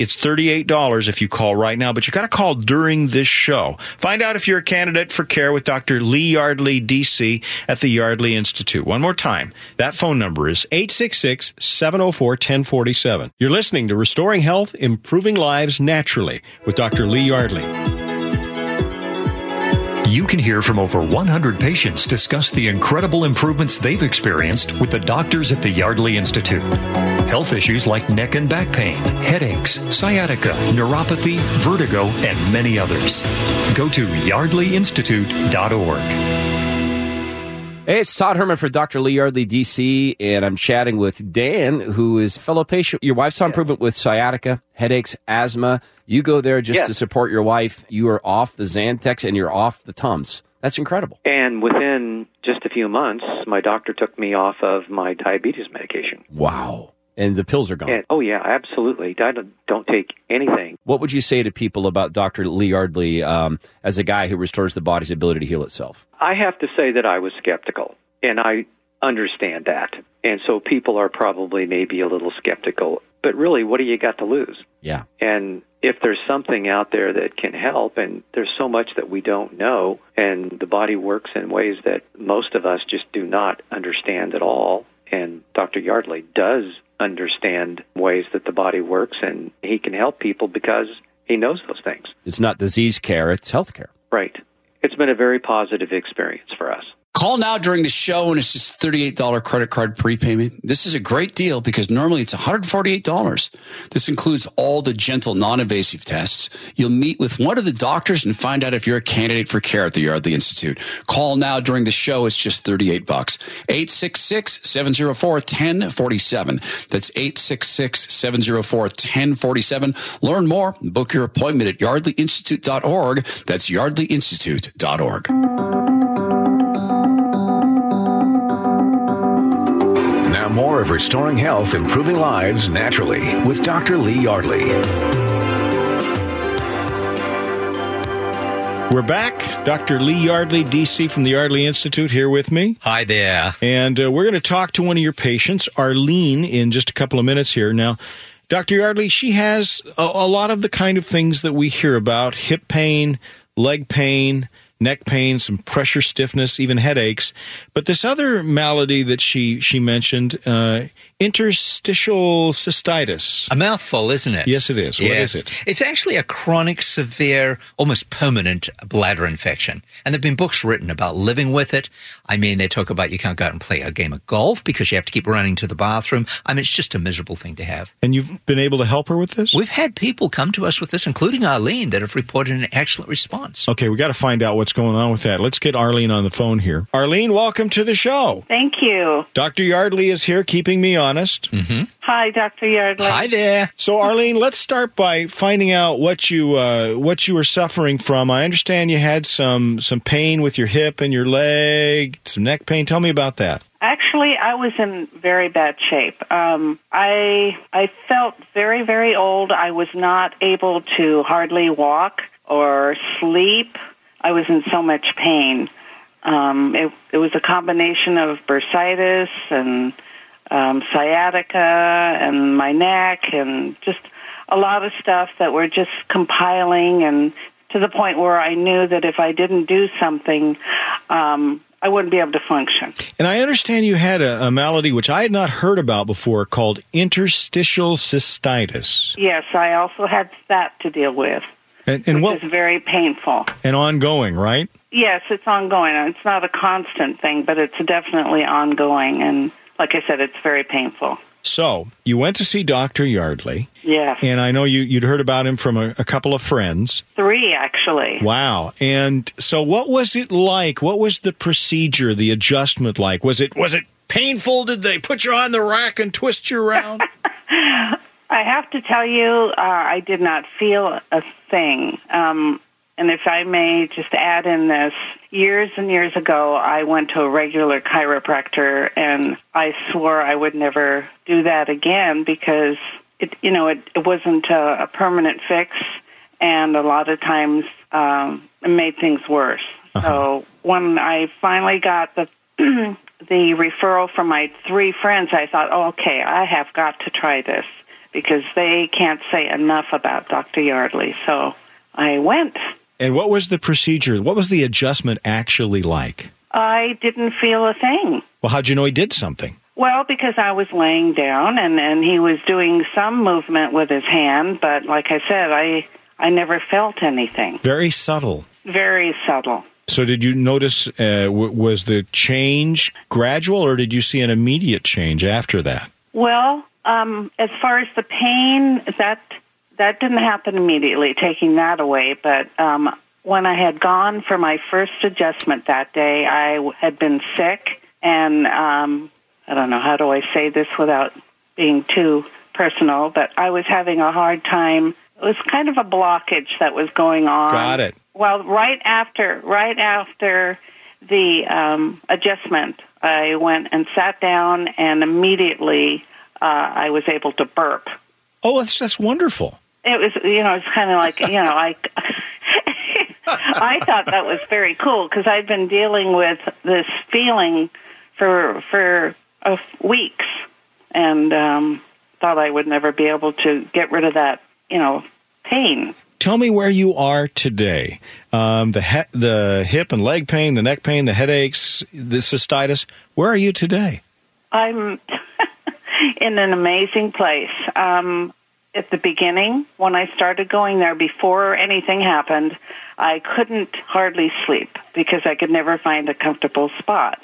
S3: It's $38 if you call right now, but you got to call during this show. Find out if you're a candidate for care with Dr. Lee Yardley, DC at the Yardley Institute. One more time. That phone number is 866-704-1047. You're listening to Restoring Health, Improving Lives Naturally with Dr. Lee Yardley.
S6: You can hear from over 100 patients discuss the incredible improvements they've experienced with the doctors at the Yardley Institute. Health issues like neck and back pain, headaches, sciatica, neuropathy, vertigo, and many others. Go to yardleyinstitute.org.
S8: Hey, it's Todd Herman for Dr. Lee Yardley, DC, and I'm chatting with Dan, who is a fellow patient. Your wife's on improvement with sciatica, headaches, asthma. You go there just to support your wife. You are off the Zantac and you're off the Tums. That's incredible.
S9: And within just a few months, my doctor took me off of my diabetes medication.
S8: Wow. And the pills are gone.
S9: And, oh, yeah, absolutely. I don't, don't take anything.
S8: What would you say to people about Dr. Lee Yardley um, as a guy who restores the body's ability to heal itself?
S9: I have to say that I was skeptical, and I understand that. And so people are probably maybe a little skeptical. But really, what do you got to lose?
S8: Yeah.
S9: And if there's something out there that can help, and there's so much that we don't know, and the body works in ways that most of us just do not understand at all, and Dr. Yardley does understand ways that the body works, and he can help people because he knows those things.
S8: It's not disease care, it's health care.
S9: Right. It's been a very positive experience for us.
S2: Call now during the show and it's just $38 credit card prepayment. This is a great deal because normally it's $148. This includes all the gentle, non-invasive tests. You'll meet with one of the doctors and find out if you're a candidate for care at the Yardley Institute. Call now during the show. It's just 38 bucks. 866-704-1047. That's 866-704-1047. Learn more. Book your appointment at yardleyinstitute.org. That's yardleyinstitute.org.
S1: more of Restoring Health, Improving Lives Naturally with Dr. Lee Yardley.
S3: We're back. Dr. Lee Yardley, DC from the Yardley Institute here with me.
S4: Hi there.
S3: And uh, we're going to talk to one of your patients, Arlene, in just a couple of minutes here. Now, Dr. Yardley, she has a, a lot of the kind of things that we hear about hip pain, leg pain, neck pain, some pressure stiffness, even headaches. But this other malady that she, she mentioned, uh, interstitial cystitis.
S4: A mouthful, isn't it?
S3: Yes, it is. What
S4: yes.
S3: is it?
S4: It's actually a chronic, severe, almost permanent bladder infection. And there have been books written about living with it. I mean, they talk about you can't go out and play a game of golf because you have to keep running to the bathroom. I mean, it's just a miserable thing to have.
S3: And you've been able to help her with this?
S4: We've had people come to us with this, including Arlene, that have reported an excellent response.
S3: Okay, we got to find out what's going on with that. Let's get Arlene on the phone here. Arlene, welcome to the show.
S10: Thank you.
S3: Dr. Yardley is here, keeping me honest.
S10: Hi, Dr. Yardley.
S4: Hi there.
S3: So, Arlene, let's start by finding out what you uh, what you were suffering from. I understand you had some some pain with your hip and your leg, some neck pain. Tell me about that.
S10: Actually, Actually, I was in very bad shape. Um, I I felt very very old. I was not able to hardly walk or sleep. I was in so much pain. Um, it, it was a combination of bursitis and um, sciatica and my neck and just a lot of stuff that were just compiling and to the point where I knew that if I didn't do something, um, I wouldn't be able to function.
S3: And I understand you had a, a malady which I had not heard about before called interstitial cystitis.
S10: Yes, I also had that to deal with.
S3: And, and
S10: what is very painful
S3: and ongoing, right?
S10: Yes, it's ongoing. It's not a constant thing, but it's definitely ongoing. And like I said, it's very painful.
S3: So you went to see Dr. Yardley.
S10: Yes.
S3: And I know you, you'd heard about him from a, a, couple of friends.
S10: Three, actually.
S3: Wow. And so what was it like? What was the procedure, the adjustment like? Was it, was it painful? Did they put you on the rack and twist you around? [laughs]
S10: I have to tell you, uh, I did not feel a thing. Um, and if I may just add in this, years and years ago, I went to a regular chiropractor and I swore I would never do that again because it, you know, it, it wasn't a, a permanent fix and a lot of times, um, it made things worse. Uh-huh. So when I finally got the, [clears throat] the referral from my three friends, I thought, oh, okay, I have got to try this because they can't say enough about Dr. Yardley. So I went.
S3: And what was the procedure? What was the adjustment actually like?
S10: I didn't feel a thing.
S3: Well, how'd you know he did something?
S10: Well, because I was laying down and, and he was doing some movement with his hand, but like I said, I I never felt anything.
S3: Very subtle.
S10: Very subtle.
S3: So, did you notice? Uh, w- was the change gradual, or did you see an immediate change after that?
S10: Well, um, as far as the pain, that that didn't happen immediately. Taking that away, but um, when I had gone for my first adjustment that day, I had been sick, and um, I don't know how do I say this without being too personal, but I was having a hard time. It was kind of a blockage that was going on.
S3: Got it.
S10: Well, right after, right after the um, adjustment, I went and sat down, and immediately uh, I was able to burp.
S3: Oh, that's that's wonderful.
S10: It was, you know, it's kind of like, you know, I, [laughs] I thought that was very cool because I'd been dealing with this feeling for for uh, weeks, and um, thought I would never be able to get rid of that, you know, pain.
S3: Tell me where you are today. Um, the he- the hip and leg pain, the neck pain, the headaches, the cystitis. Where are you today?
S10: I'm [laughs] in an amazing place. Um, at the beginning, when I started going there before anything happened, I couldn't hardly sleep because I could never find a comfortable spot.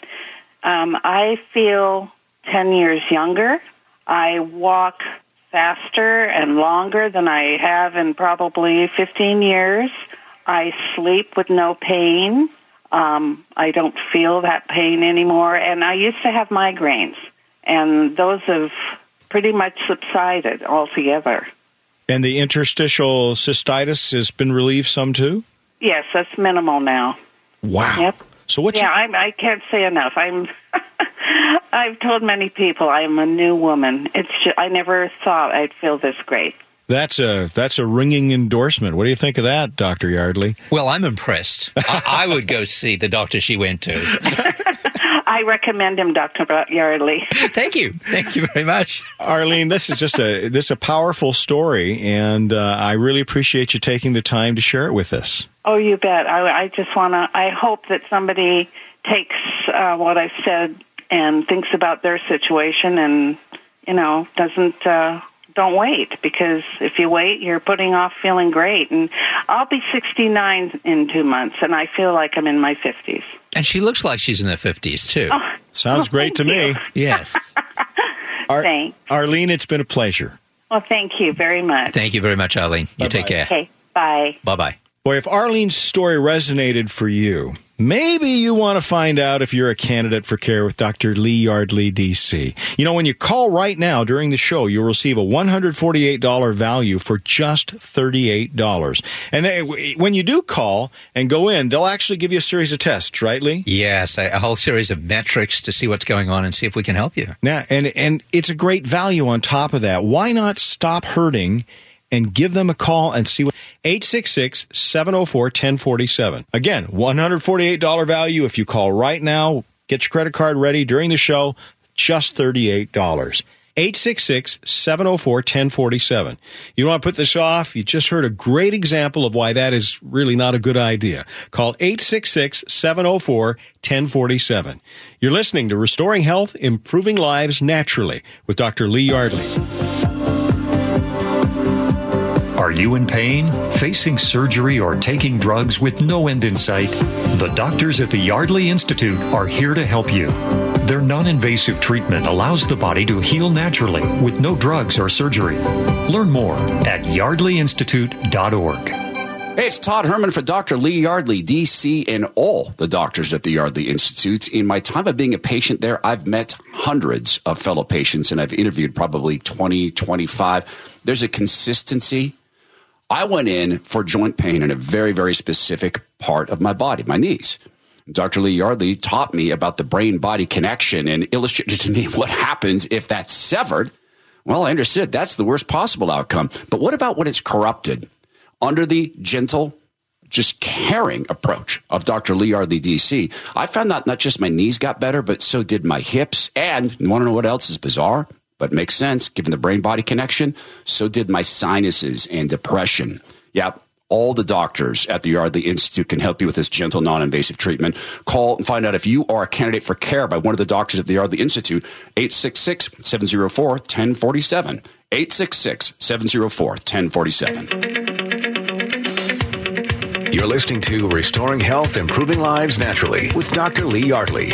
S10: Um, I feel 10 years younger. I walk faster and longer than I have in probably 15 years. I sleep with no pain. Um, I don't feel that pain anymore. And I used to have migraines, and those have pretty much subsided altogether.
S3: And the interstitial cystitis has been relieved some too?
S10: Yes, that's minimal now.
S3: Wow.
S10: Yep.
S3: So what?
S10: Yeah, I'm, I can't say enough. I'm. [laughs] I've told many people I'm a new woman. It's just, I never thought I'd feel this great.
S3: That's a that's a ringing endorsement. What do you think of that, Doctor Yardley?
S4: Well, I'm impressed. I, I would go see the doctor she went to. [laughs]
S10: I recommend him, Dr. Yardley. [laughs]
S4: Thank you. Thank you very much.
S3: Arlene, this is just a this is a powerful story and uh, I really appreciate you taking the time to share it with us.
S10: Oh, you bet. I, I just want to I hope that somebody takes uh, what I've said and thinks about their situation and you know, doesn't uh don't wait because if you wait, you're putting off feeling great. And I'll be 69 in two months, and I feel like I'm in my 50s.
S4: And she looks like she's in her 50s, too.
S10: Oh,
S3: Sounds
S10: oh,
S3: great to
S10: you.
S3: me.
S4: Yes. [laughs]
S3: Ar-
S10: Thanks.
S3: Arlene, it's been a pleasure.
S10: Well, thank you very much.
S4: Thank you very much, Arlene. You take care.
S10: Okay, bye.
S4: Bye bye.
S3: Boy, if Arlene's story resonated for you, maybe you want to find out if you're a candidate for care with Dr. Lee Yardley, DC. You know, when you call right now during the show, you'll receive a $148 value for just $38. And they, when you do call and go in, they'll actually give you a series of tests, right, Lee?
S4: Yes, a, a whole series of metrics to see what's going on and see if we can help you.
S3: Yeah, and, and it's a great value on top of that. Why not stop hurting and give them a call and see what 866 704 1047. Again, $148 value if you call right now. Get your credit card ready during the show, just $38. 866 704 1047. You don't want to put this off. You just heard a great example of why that is really not a good idea. Call 866 704 1047. You're listening to Restoring Health, Improving Lives Naturally with Dr. Lee Yardley.
S6: Are you in pain, facing surgery, or taking drugs with no end in sight? The doctors at the Yardley Institute are here to help you. Their non invasive treatment allows the body to heal naturally with no drugs or surgery. Learn more at yardleyinstitute.org.
S2: Hey, it's Todd Herman for Dr. Lee Yardley, DC, and all the doctors at the Yardley Institute. In my time of being a patient there, I've met hundreds of fellow patients and I've interviewed probably 20, 25. There's a consistency. I went in for joint pain in a very, very specific part of my body, my knees. Dr. Lee Yardley taught me about the brain body connection and illustrated to me [laughs] what happens if that's severed. Well, I understood that's the worst possible outcome. But what about when it's corrupted? Under the gentle, just caring approach of Dr. Lee Yardley, DC, I found that not just my knees got better, but so did my hips. And you want to know what else is bizarre? But makes sense given the brain body connection. So did my sinuses and depression. Yep. All the doctors at the Yardley Institute can help you with this gentle, non invasive treatment. Call and find out if you are a candidate for care by one of the doctors at the Yardley Institute, 866 704 1047. 866 704 1047.
S1: You're listening to Restoring Health, Improving Lives Naturally with Dr. Lee Yardley.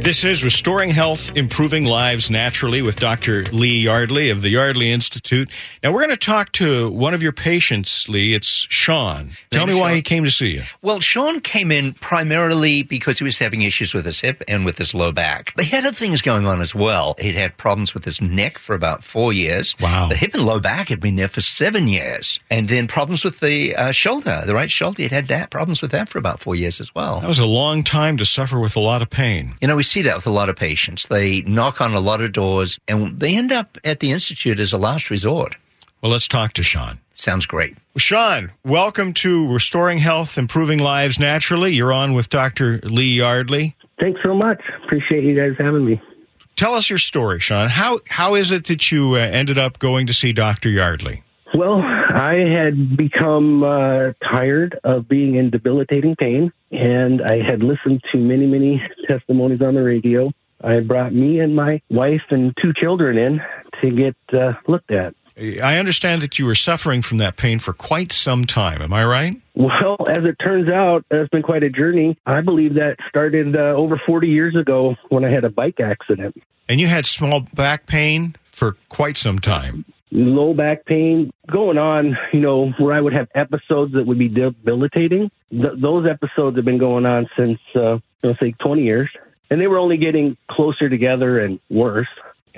S3: This is Restoring Health, Improving Lives Naturally with Dr. Lee Yardley of the Yardley Institute. Now, we're going to talk to one of your patients, Lee. It's Sean. Tell me why he came to see you.
S4: Well, Sean came in primarily because he was having issues with his hip and with his low back. But he had other things going on as well. He'd had problems with his neck for about four years.
S3: Wow.
S4: The hip and low back had been there for seven years. And then problems with the uh, shoulder, the right shoulder. He'd had that problems with that for about four years as well.
S3: That was a long time to suffer with a lot of pain.
S4: You know, we see that with a lot of patients. They knock on a lot of doors and they end up at the Institute as a last resort.
S3: Well, let's talk to Sean.
S4: Sounds great.
S3: Sean, welcome to Restoring Health, Improving Lives Naturally. You're on with Dr. Lee Yardley.
S11: Thanks so much. Appreciate you guys having me.
S3: Tell us your story, Sean. How how is it that you uh, ended up going to see Dr. Yardley?
S11: Well, I had become uh, tired of being in debilitating pain, and I had listened to many, many testimonies on the radio. I brought me and my wife and two children in to get uh, looked at.
S3: I understand that you were suffering from that pain for quite some time. Am I right?
S11: Well, as it turns out, it's been quite a journey. I believe that started uh, over 40 years ago when I had a bike accident.
S3: And you had small back pain for quite some time.
S11: Low back pain going on, you know, where I would have episodes that would be debilitating. Th- those episodes have been going on since, uh, let's say, 20 years. And they were only getting closer together and worse.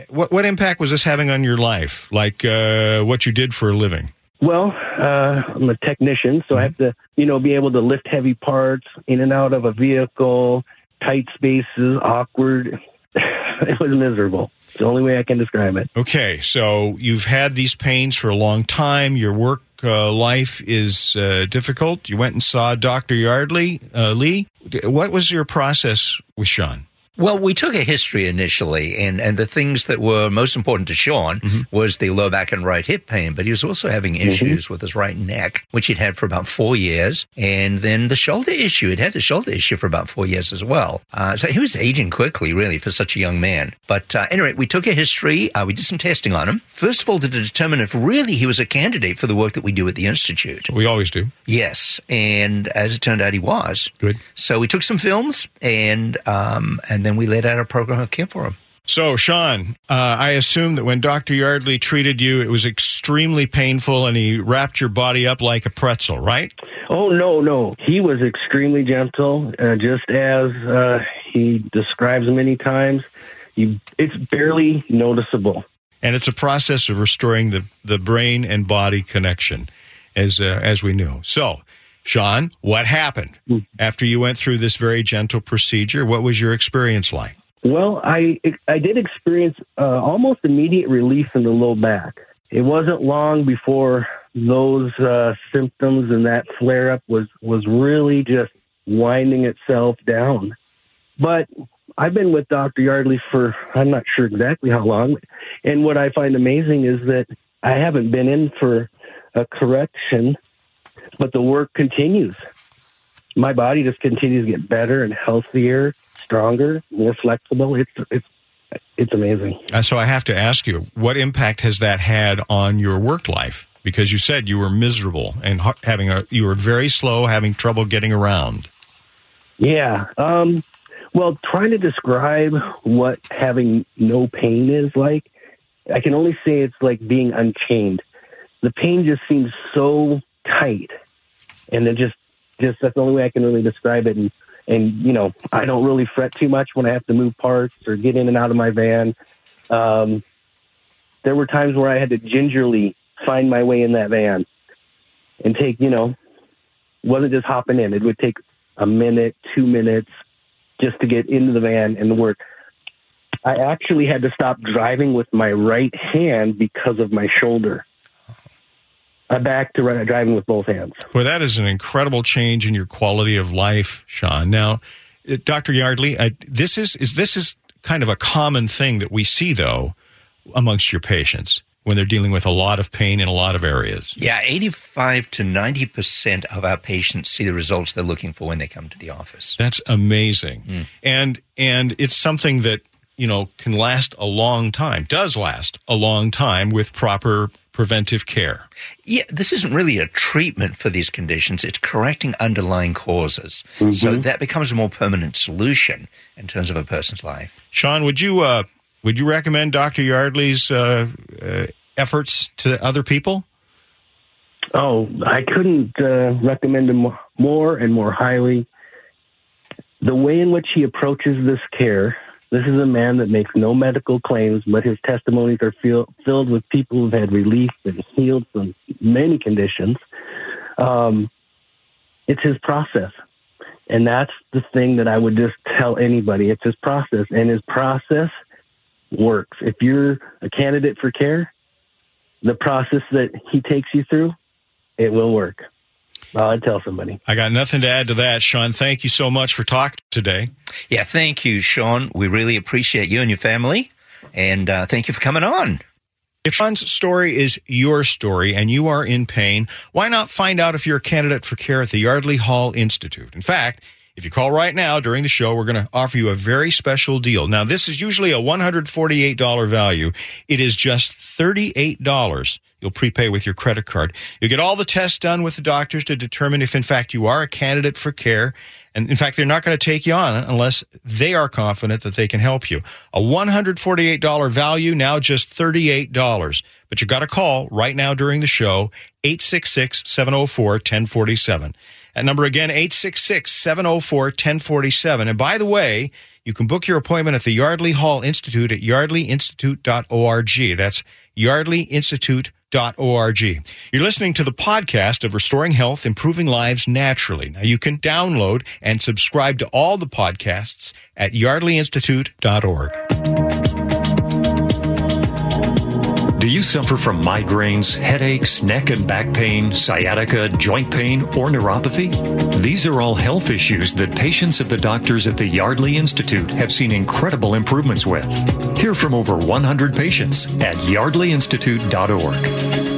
S3: What what impact was this having on your life? Like uh, what you did for a living?
S11: Well, uh, I'm a technician, so I have to, you know, be able to lift heavy parts in and out of a vehicle, tight spaces, awkward. [sighs] it was miserable. It's the only way I can describe it.
S3: Okay, so you've had these pains for a long time. Your work uh, life is uh, difficult. You went and saw Dr. Yardley, uh, Lee. What was your process with Sean?
S4: Well, we took a history initially, and, and the things that were most important to Sean was the low back and right hip pain, but he was also having issues with his right neck, which he'd had for about four years, and then the shoulder issue. He'd had the shoulder issue for about four years as well. Uh, so he was aging quickly, really, for such a young man. But uh, anyway, we took a history, uh, we did some testing on him, first of all, to determine if really he was a candidate for the work that we do at the Institute.
S3: We always do.
S4: Yes, and as it turned out, he was.
S3: Good.
S4: So we took some films, and um, and then we laid out a program of care for him.
S3: So, Sean, uh, I assume that when Dr. Yardley treated you, it was extremely painful and he wrapped your body up like a pretzel, right?
S11: Oh no, no, he was extremely gentle, uh, just as uh, he describes many times. You, it's barely noticeable.
S3: And it's a process of restoring the, the brain and body connection, as uh, as we knew. So, Sean, what happened after you went through this very gentle procedure? What was your experience like?
S11: Well, I I did experience uh, almost immediate relief in the low back. It wasn't long before those uh, symptoms and that flare up was was really just winding itself down. But I've been with Dr. Yardley for I'm not sure exactly how long, and what I find amazing is that I haven't been in for a correction, but the work continues. My body just continues to get better and healthier stronger, more flexible. It's it's it's amazing.
S3: Uh, so I have to ask you, what impact has that had on your work life? Because you said you were miserable and having a you were very slow, having trouble getting around.
S11: Yeah. Um, well, trying to describe what having no pain is like, I can only say it's like being unchained. The pain just seems so tight, and it just just that's the only way I can really describe it. And and you know I don't really fret too much when I have to move parts or get in and out of my van. Um, there were times where I had to gingerly find my way in that van and take you know wasn't just hopping in. It would take a minute, two minutes just to get into the van and work. I actually had to stop driving with my right hand because of my shoulder. I'm back to run- driving with both hands.
S3: Well, that is an incredible change in your quality of life, Sean. Now, uh, Dr. Yardley, uh, this is, is this is kind of a common thing that we see though amongst your patients when they're dealing with a lot of pain in a lot of areas.
S4: Yeah, 85 to 90% of our patients see the results they're looking for when they come to the office.
S3: That's amazing. And and it's something that, you know, can last a long time. Does last a long time with proper preventive care.
S4: Yeah, this isn't really a treatment for these conditions. It's correcting underlying causes. So that becomes a more permanent solution in terms of a person's life.
S3: Sean, would you uh would you recommend Dr. Yardley's uh, uh, efforts to other people?
S11: Oh, I couldn't uh, recommend him more and more highly. The way in which he approaches this care, this is a man that makes no medical claims, but his testimonies are feel, filled with people who've had relief and healed from many conditions. Um, it's his process. And that's the thing that I would just tell anybody. It's his process, and his process works. If you're a candidate for care, the process that he takes you through, it will work. I'd tell somebody.
S3: I got nothing to add to that, Sean. Thank you so much for talking today.
S4: Yeah, thank you, Sean. We really appreciate you and your family. And uh, thank you for coming on.
S3: If Sean's story is your story and you are in pain, why not find out if you're a candidate for care at the Yardley Hall Institute? In fact, if you call right now during the show, we're going to offer you a very special deal. Now, this is usually a $148 value. It is just $38. You'll prepay with your credit card. You'll get all the tests done with the doctors to determine if, in fact, you are a candidate for care. And in fact, they're not going to take you on unless they are confident that they can help you. A $148 value, now just $38. But you got to call right now during the show, 866 704 1047. That number again, 866 704 1047. And by the way, you can book your appointment at the Yardley Hall Institute at yardleyinstitute.org. That's yardleyinstitute.org. You're listening to the podcast of Restoring Health, Improving Lives Naturally. Now, you can download and subscribe to all the podcasts at yardleyinstitute.org.
S6: Do you suffer from migraines, headaches, neck and back pain, sciatica, joint pain, or neuropathy? These are all health issues that patients of the doctors at the Yardley Institute have seen incredible improvements with. Hear from over 100 patients at yardleyinstitute.org.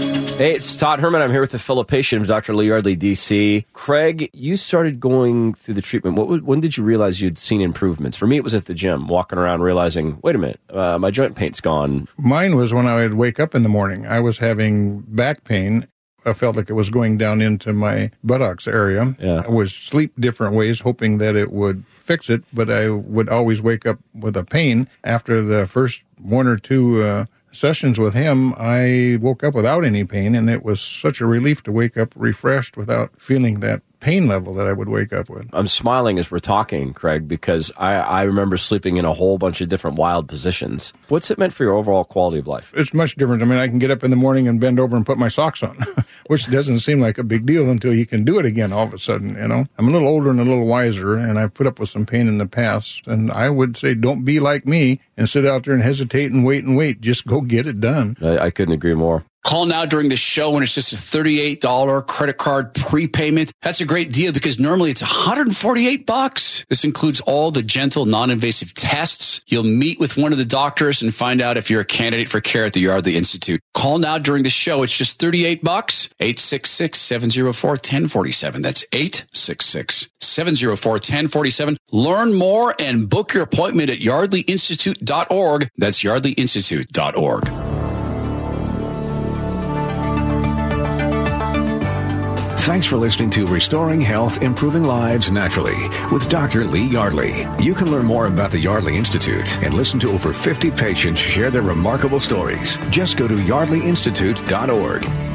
S8: Hey, it's Todd Herman. I'm here with a fellow patient of Dr. Lee Yardley, DC. Craig, you started going through the treatment. What, when did you realize you'd seen improvements? For me, it was at the gym, walking around, realizing, wait a minute, uh, my joint pain's gone.
S12: Mine was when I would wake up in the morning. I was having back pain. I felt like it was going down into my buttocks area.
S8: Yeah.
S12: I was sleep different ways, hoping that it would fix it, but I would always wake up with a pain. After the first one or two uh, sessions with him, I woke up without any pain, and it was such a relief to wake up refreshed without feeling that pain level that I would wake up with.
S8: I'm smiling as we're talking, Craig, because I, I remember sleeping in a whole bunch of different wild positions. What's it meant for your overall quality of life?
S12: It's much different. I mean, I can get up in the morning and bend over and put my socks on, [laughs] which doesn't seem like a big deal until you can do it again all of a sudden, you know? I'm a little older and a little wiser, and I've put up with some pain in the past. And I would say, don't be like me and sit out there and hesitate and wait and wait. Just go get it done.
S8: I, I couldn't agree more.
S2: Call now during the show and it's just a $38 credit card prepayment. That's a great deal because normally it's 148 bucks. This includes all the gentle, non-invasive tests. You'll meet with one of the doctors and find out if you're a candidate for care at the Yardley Institute. Call now during the show. It's just 38 bucks. 866-704-1047. That's 866-704-1047. Learn more and book your appointment at yardleyinstitute.org. That's yardleyinstitute.org.
S1: Thanks for listening to Restoring Health, Improving Lives Naturally with Dr. Lee Yardley. You can learn more about the Yardley Institute and listen to over 50 patients share their remarkable stories. Just go to yardleyinstitute.org.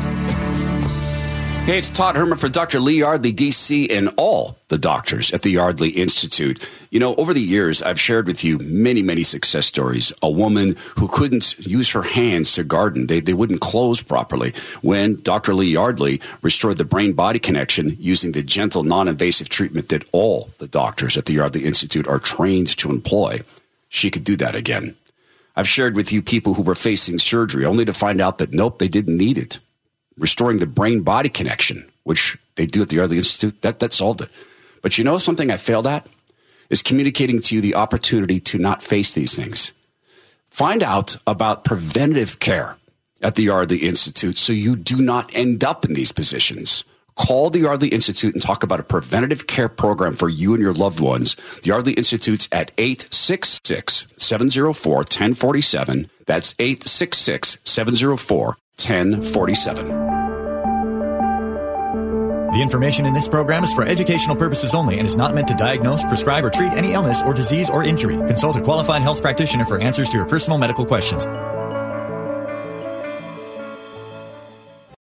S2: Hey, it's Todd Herman for Dr. Lee Yardley, DC, and all the doctors at the Yardley Institute. You know, over the years, I've shared with you many, many success stories. A woman who couldn't use her hands to garden, they, they wouldn't close properly. When Dr. Lee Yardley restored the brain body connection using the gentle, non invasive treatment that all the doctors at the Yardley Institute are trained to employ, she could do that again. I've shared with you people who were facing surgery only to find out that nope, they didn't need it restoring the brain body connection, which they do at the Yardley Institute, that, that solved it. But you know something I failed at? Is communicating to you the opportunity to not face these things. Find out about preventative care at the Yardley Institute so you do not end up in these positions. Call the Yardley Institute and talk about a preventative care program for you and your loved ones. The Yardley Institute's at 866 704 1047. That's 866 704 1047.
S13: The information in this program is for educational purposes only and is not meant to diagnose, prescribe, or treat any illness or disease or injury. Consult a qualified health practitioner for answers to your personal medical questions.